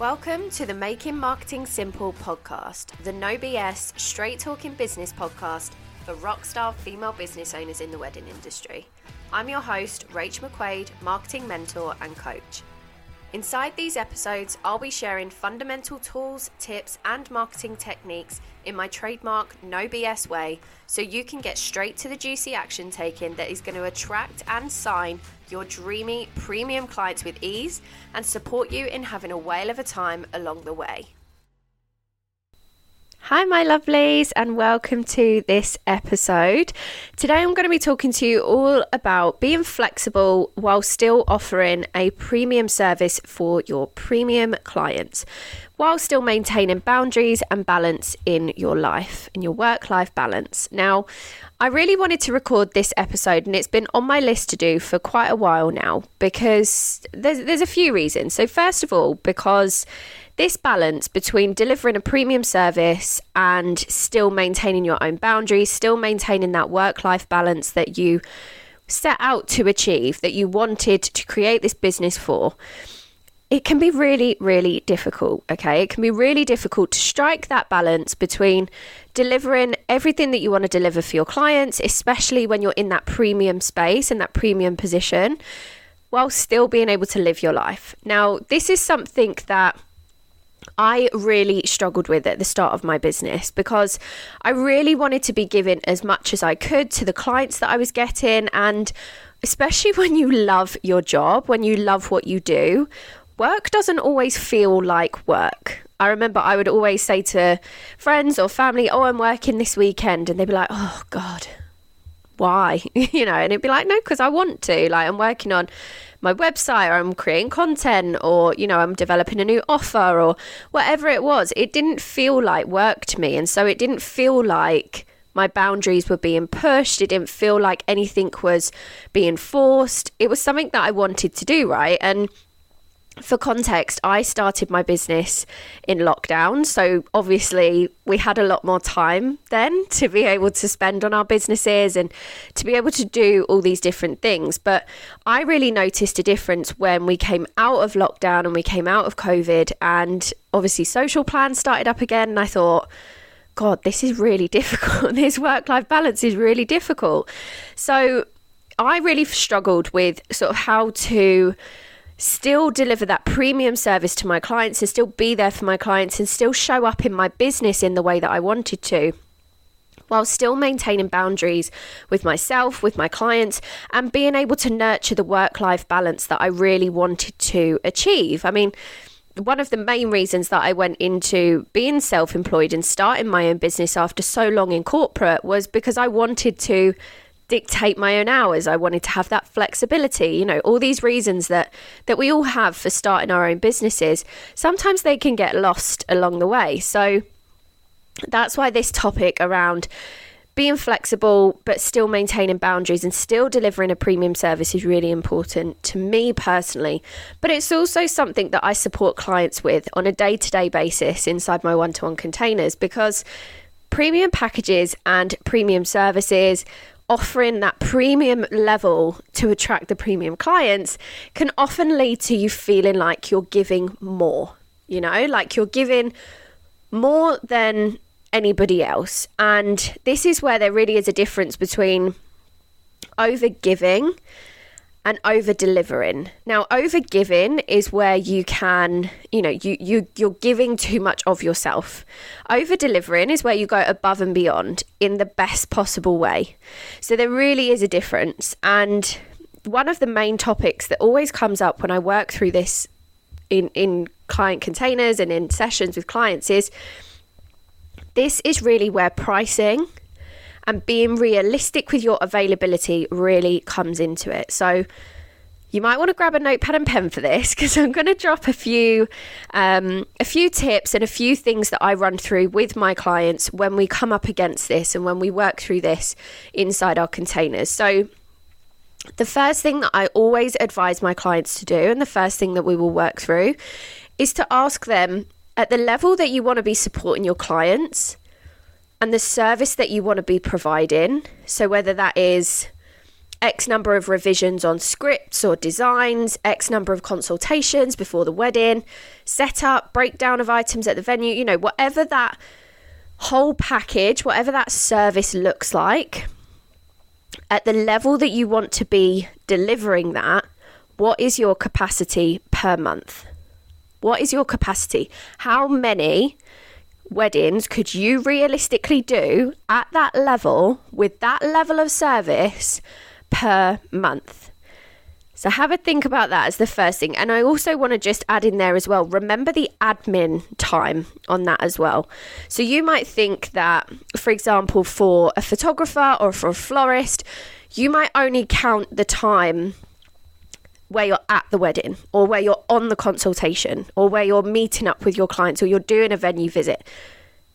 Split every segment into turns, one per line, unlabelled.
Welcome to the Making Marketing Simple podcast, the no BS, straight talking business podcast for rockstar female business owners in the wedding industry. I'm your host, Rach McQuade, marketing mentor and coach. Inside these episodes, I'll be sharing fundamental tools, tips, and marketing techniques in my trademark no BS way so you can get straight to the juicy action taken that is going to attract and sign your dreamy premium clients with ease and support you in having a whale of a time along the way. Hi, my lovelies, and welcome to this episode. Today, I'm going to be talking to you all about being flexible while still offering a premium service for your premium clients, while still maintaining boundaries and balance in your life, in your work life balance. Now, I really wanted to record this episode, and it's been on my list to do for quite a while now because there's, there's a few reasons. So, first of all, because this balance between delivering a premium service and still maintaining your own boundaries, still maintaining that work life balance that you set out to achieve, that you wanted to create this business for, it can be really, really difficult. Okay. It can be really difficult to strike that balance between delivering everything that you want to deliver for your clients, especially when you're in that premium space and that premium position, while still being able to live your life. Now, this is something that I really struggled with at the start of my business because I really wanted to be giving as much as I could to the clients that I was getting. And especially when you love your job, when you love what you do, work doesn't always feel like work. I remember I would always say to friends or family, Oh, I'm working this weekend. And they'd be like, Oh, God, why? you know, and it'd be like, No, because I want to. Like, I'm working on my website or I'm creating content or, you know, I'm developing a new offer or whatever it was. It didn't feel like work to me. And so it didn't feel like my boundaries were being pushed. It didn't feel like anything was being forced. It was something that I wanted to do, right? And for context, I started my business in lockdown. So obviously, we had a lot more time then to be able to spend on our businesses and to be able to do all these different things. But I really noticed a difference when we came out of lockdown and we came out of COVID, and obviously, social plans started up again. And I thought, God, this is really difficult. this work life balance is really difficult. So I really struggled with sort of how to still deliver that premium service to my clients and still be there for my clients and still show up in my business in the way that I wanted to while still maintaining boundaries with myself, with my clients, and being able to nurture the work life balance that I really wanted to achieve. I mean, one of the main reasons that I went into being self employed and starting my own business after so long in corporate was because I wanted to dictate my own hours. I wanted to have that flexibility, you know, all these reasons that that we all have for starting our own businesses. Sometimes they can get lost along the way. So that's why this topic around being flexible but still maintaining boundaries and still delivering a premium service is really important to me personally. But it's also something that I support clients with on a day to day basis inside my one to one containers because premium packages and premium services offering that premium level to attract the premium clients can often lead to you feeling like you're giving more, you know, like you're giving more than anybody else. And this is where there really is a difference between over giving and over delivering. Now, over giving is where you can, you know, you you you're giving too much of yourself. Over delivering is where you go above and beyond in the best possible way. So there really is a difference. And one of the main topics that always comes up when I work through this in in client containers and in sessions with clients is this is really where pricing and being realistic with your availability really comes into it. So you might want to grab a notepad and pen for this because I'm going to drop a few um, a few tips and a few things that I run through with my clients when we come up against this and when we work through this inside our containers. So the first thing that I always advise my clients to do and the first thing that we will work through is to ask them at the level that you want to be supporting your clients and the service that you want to be providing. So, whether that is X number of revisions on scripts or designs, X number of consultations before the wedding, setup, breakdown of items at the venue, you know, whatever that whole package, whatever that service looks like, at the level that you want to be delivering that, what is your capacity per month? What is your capacity? How many weddings could you realistically do at that level with that level of service per month? So have a think about that as the first thing. And I also want to just add in there as well remember the admin time on that as well. So you might think that, for example, for a photographer or for a florist, you might only count the time where you're at the wedding or where you're on the consultation or where you're meeting up with your clients or you're doing a venue visit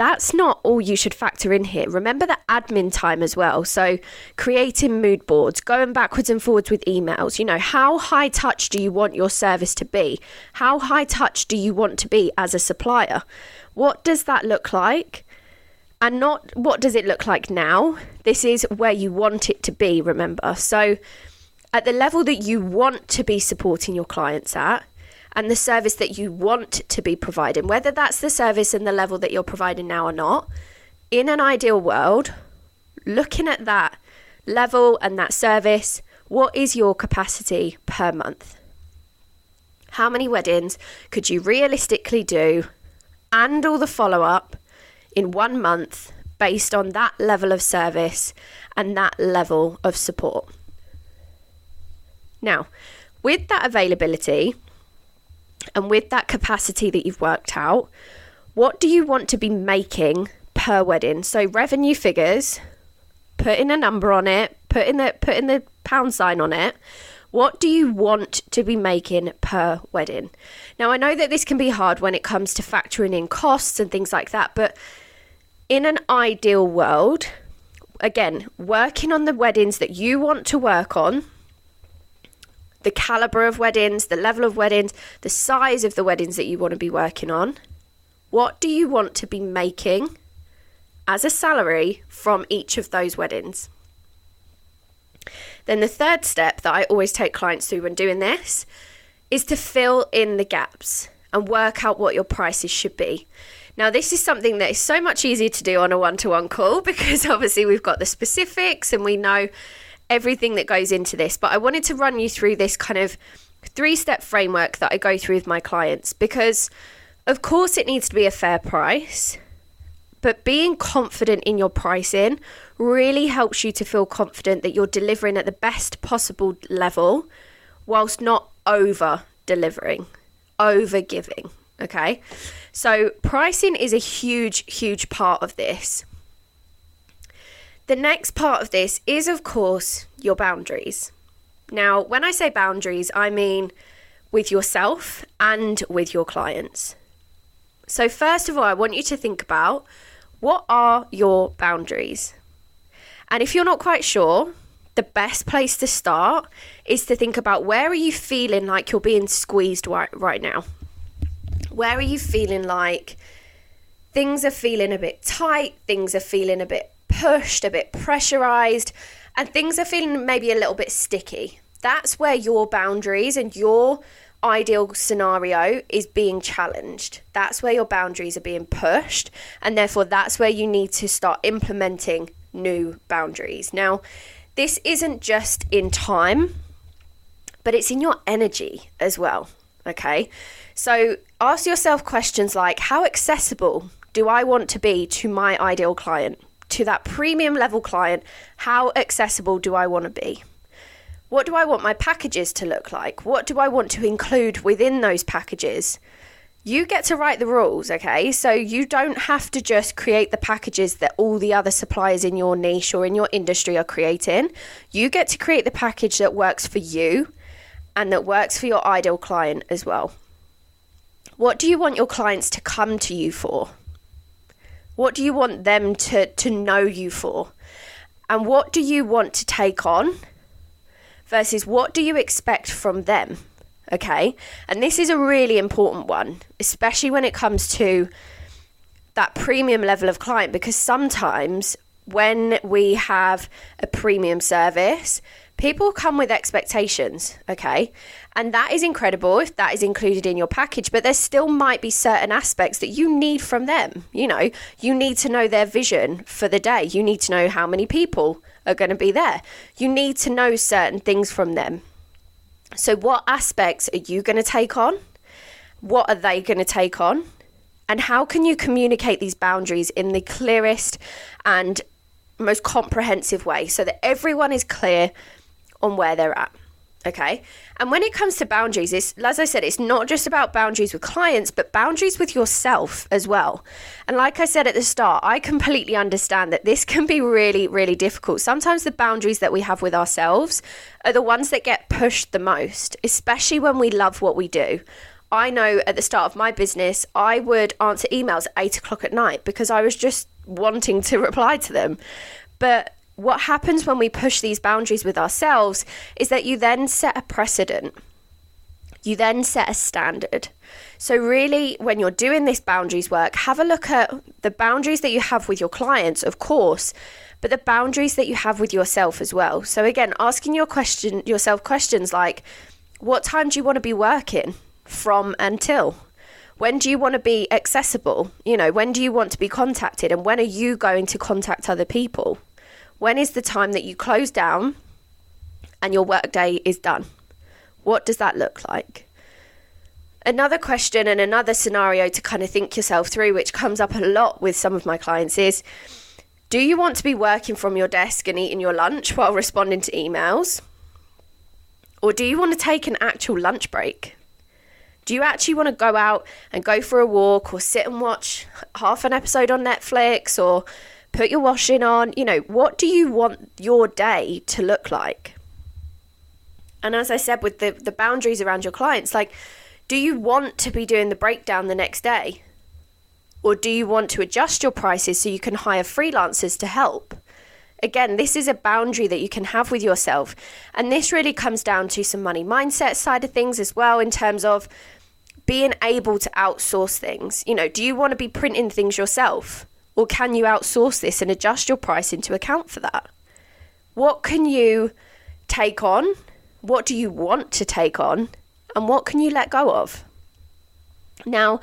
that's not all you should factor in here. Remember the admin time as well. So, creating mood boards, going backwards and forwards with emails. You know, how high touch do you want your service to be? How high touch do you want to be as a supplier? What does that look like? And not what does it look like now? This is where you want it to be, remember. So, at the level that you want to be supporting your clients at, and the service that you want to be providing, whether that's the service and the level that you're providing now or not. In an ideal world, looking at that level and that service, what is your capacity per month? How many weddings could you realistically do and all the follow up in one month based on that level of service and that level of support? Now, with that availability, and with that capacity that you've worked out, what do you want to be making per wedding? So revenue figures, putting a number on it, putting the putting the pound sign on it. What do you want to be making per wedding? Now I know that this can be hard when it comes to factoring in costs and things like that, but in an ideal world, again, working on the weddings that you want to work on, the caliber of weddings, the level of weddings, the size of the weddings that you want to be working on. What do you want to be making as a salary from each of those weddings? Then the third step that I always take clients through when doing this is to fill in the gaps and work out what your prices should be. Now, this is something that is so much easier to do on a one to one call because obviously we've got the specifics and we know everything that goes into this, but I wanted to run you through this kind of three step framework that I go through with my clients because, of course, it needs to be a fair price. But being confident in your pricing really helps you to feel confident that you're delivering at the best possible level whilst not over delivering, over giving. Okay. So, pricing is a huge, huge part of this. The next part of this is, of course, your boundaries. Now, when I say boundaries, I mean with yourself and with your clients. So, first of all, I want you to think about what are your boundaries? And if you're not quite sure, the best place to start is to think about where are you feeling like you're being squeezed right, right now? Where are you feeling like things are feeling a bit tight, things are feeling a bit pushed, a bit pressurized, and things are feeling maybe a little bit sticky. That's where your boundaries and your ideal scenario is being challenged. That's where your boundaries are being pushed, and therefore that's where you need to start implementing new boundaries. Now, this isn't just in time, but it's in your energy as well. Okay, so ask yourself questions like How accessible do I want to be to my ideal client? To that premium level client, how accessible do I want to be? What do I want my packages to look like? What do I want to include within those packages? You get to write the rules, okay? So you don't have to just create the packages that all the other suppliers in your niche or in your industry are creating. You get to create the package that works for you and that works for your ideal client as well. What do you want your clients to come to you for? What do you want them to, to know you for? And what do you want to take on versus what do you expect from them? Okay. And this is a really important one, especially when it comes to that premium level of client, because sometimes when we have a premium service, people come with expectations, okay? And that is incredible if that is included in your package, but there still might be certain aspects that you need from them. You know, you need to know their vision for the day, you need to know how many people are going to be there, you need to know certain things from them. So, what aspects are you going to take on? What are they going to take on? And how can you communicate these boundaries in the clearest and most comprehensive way so that everyone is clear on where they're at? Okay. And when it comes to boundaries, it's, as I said, it's not just about boundaries with clients, but boundaries with yourself as well. And like I said at the start, I completely understand that this can be really, really difficult. Sometimes the boundaries that we have with ourselves are the ones that get pushed the most, especially when we love what we do. I know at the start of my business, I would answer emails at eight o'clock at night because I was just wanting to reply to them. But what happens when we push these boundaries with ourselves is that you then set a precedent. You then set a standard. So, really, when you're doing this boundaries work, have a look at the boundaries that you have with your clients, of course, but the boundaries that you have with yourself as well. So, again, asking your question, yourself questions like, what time do you want to be working from until? When do you want to be accessible? You know, when do you want to be contacted? And when are you going to contact other people? When is the time that you close down and your workday is done? What does that look like? Another question and another scenario to kind of think yourself through, which comes up a lot with some of my clients, is do you want to be working from your desk and eating your lunch while responding to emails? Or do you want to take an actual lunch break? Do you actually want to go out and go for a walk or sit and watch half an episode on Netflix or put your washing on. You know, what do you want your day to look like? And as I said, with the, the boundaries around your clients, like, do you want to be doing the breakdown the next day? Or do you want to adjust your prices so you can hire freelancers to help? Again, this is a boundary that you can have with yourself. And this really comes down to some money mindset side of things as well, in terms of being able to outsource things. You know, do you want to be printing things yourself? Or can you outsource this and adjust your pricing to account for that? What can you take on? What do you want to take on? And what can you let go of? Now,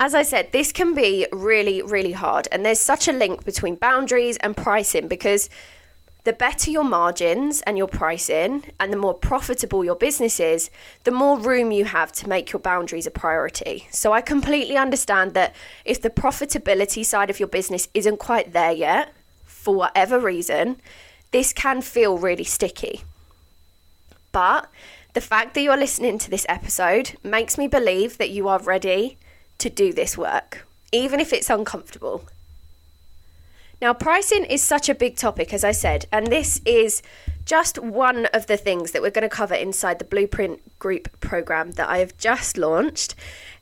as I said, this can be really, really hard. And there's such a link between boundaries and pricing because the better your margins and your pricing and the more profitable your business is, the more room you have to make your boundaries a priority. So I completely understand that if the profitability side of your business isn't quite there yet, for whatever reason, this can feel really sticky. But the fact that you're listening to this episode makes me believe that you are ready to do this work, even if it's uncomfortable. Now, pricing is such a big topic, as I said, and this is just one of the things that we're going to cover inside the Blueprint Group program that I have just launched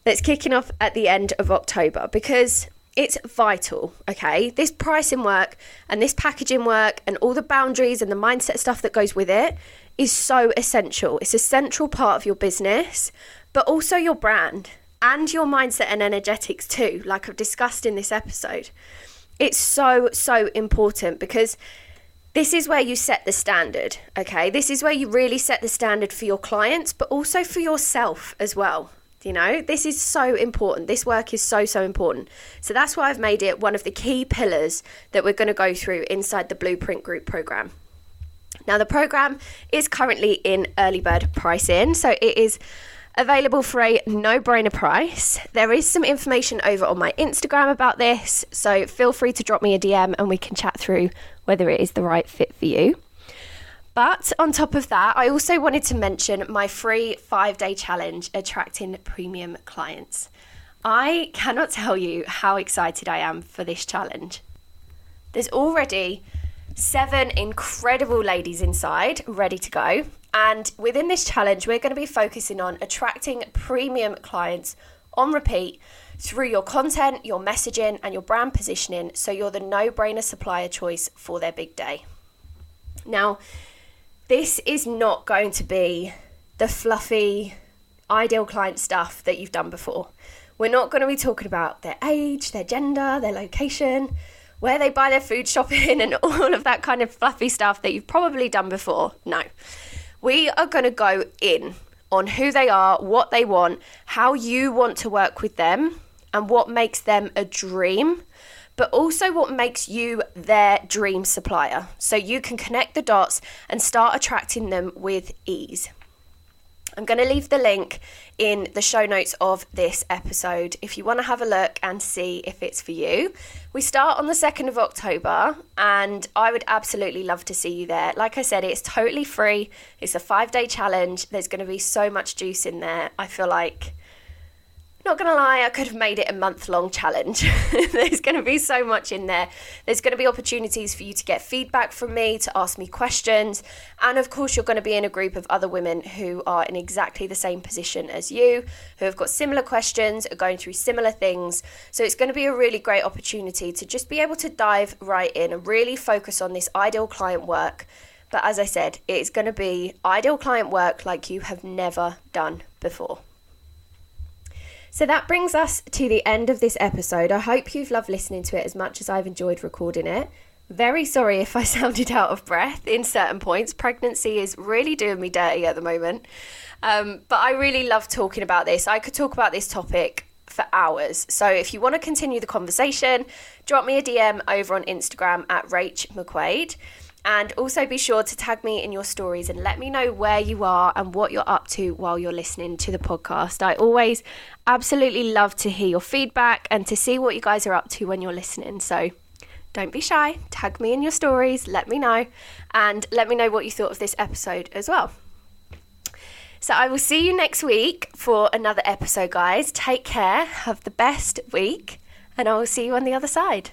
that's kicking off at the end of October because it's vital, okay? This pricing work and this packaging work and all the boundaries and the mindset stuff that goes with it is so essential. It's a central part of your business, but also your brand and your mindset and energetics too, like I've discussed in this episode. It's so, so important because this is where you set the standard, okay? This is where you really set the standard for your clients, but also for yourself as well. You know, this is so important. This work is so, so important. So that's why I've made it one of the key pillars that we're going to go through inside the Blueprint Group program. Now, the program is currently in early bird pricing, so it is available for a no brainer price. There is some information over on my Instagram about this, so feel free to drop me a DM and we can chat through whether it is the right fit for you. But on top of that, I also wanted to mention my free five day challenge attracting premium clients. I cannot tell you how excited I am for this challenge. There's already seven incredible ladies inside ready to go. And within this challenge, we're going to be focusing on attracting premium clients on repeat through your content, your messaging, and your brand positioning so you're the no brainer supplier choice for their big day. Now, this is not going to be the fluffy, ideal client stuff that you've done before. We're not going to be talking about their age, their gender, their location where they buy their food shopping and all of that kind of fluffy stuff that you've probably done before. No. We are going to go in on who they are, what they want, how you want to work with them, and what makes them a dream, but also what makes you their dream supplier. So you can connect the dots and start attracting them with ease. I'm going to leave the link in the show notes of this episode if you want to have a look and see if it's for you. We start on the 2nd of October and I would absolutely love to see you there. Like I said, it's totally free, it's a five day challenge. There's going to be so much juice in there. I feel like not gonna lie, I could have made it a month long challenge. There's gonna be so much in there. There's gonna be opportunities for you to get feedback from me, to ask me questions, and of course, you're gonna be in a group of other women who are in exactly the same position as you, who have got similar questions, are going through similar things. So it's gonna be a really great opportunity to just be able to dive right in and really focus on this ideal client work. But as I said, it's gonna be ideal client work like you have never done before. So that brings us to the end of this episode. I hope you've loved listening to it as much as I've enjoyed recording it. Very sorry if I sounded out of breath in certain points. Pregnancy is really doing me dirty at the moment. Um, but I really love talking about this. I could talk about this topic for hours. So if you want to continue the conversation, drop me a DM over on Instagram at Rach McQuade. And also be sure to tag me in your stories and let me know where you are and what you're up to while you're listening to the podcast. I always absolutely love to hear your feedback and to see what you guys are up to when you're listening. So don't be shy, tag me in your stories, let me know, and let me know what you thought of this episode as well. So I will see you next week for another episode, guys. Take care, have the best week, and I will see you on the other side.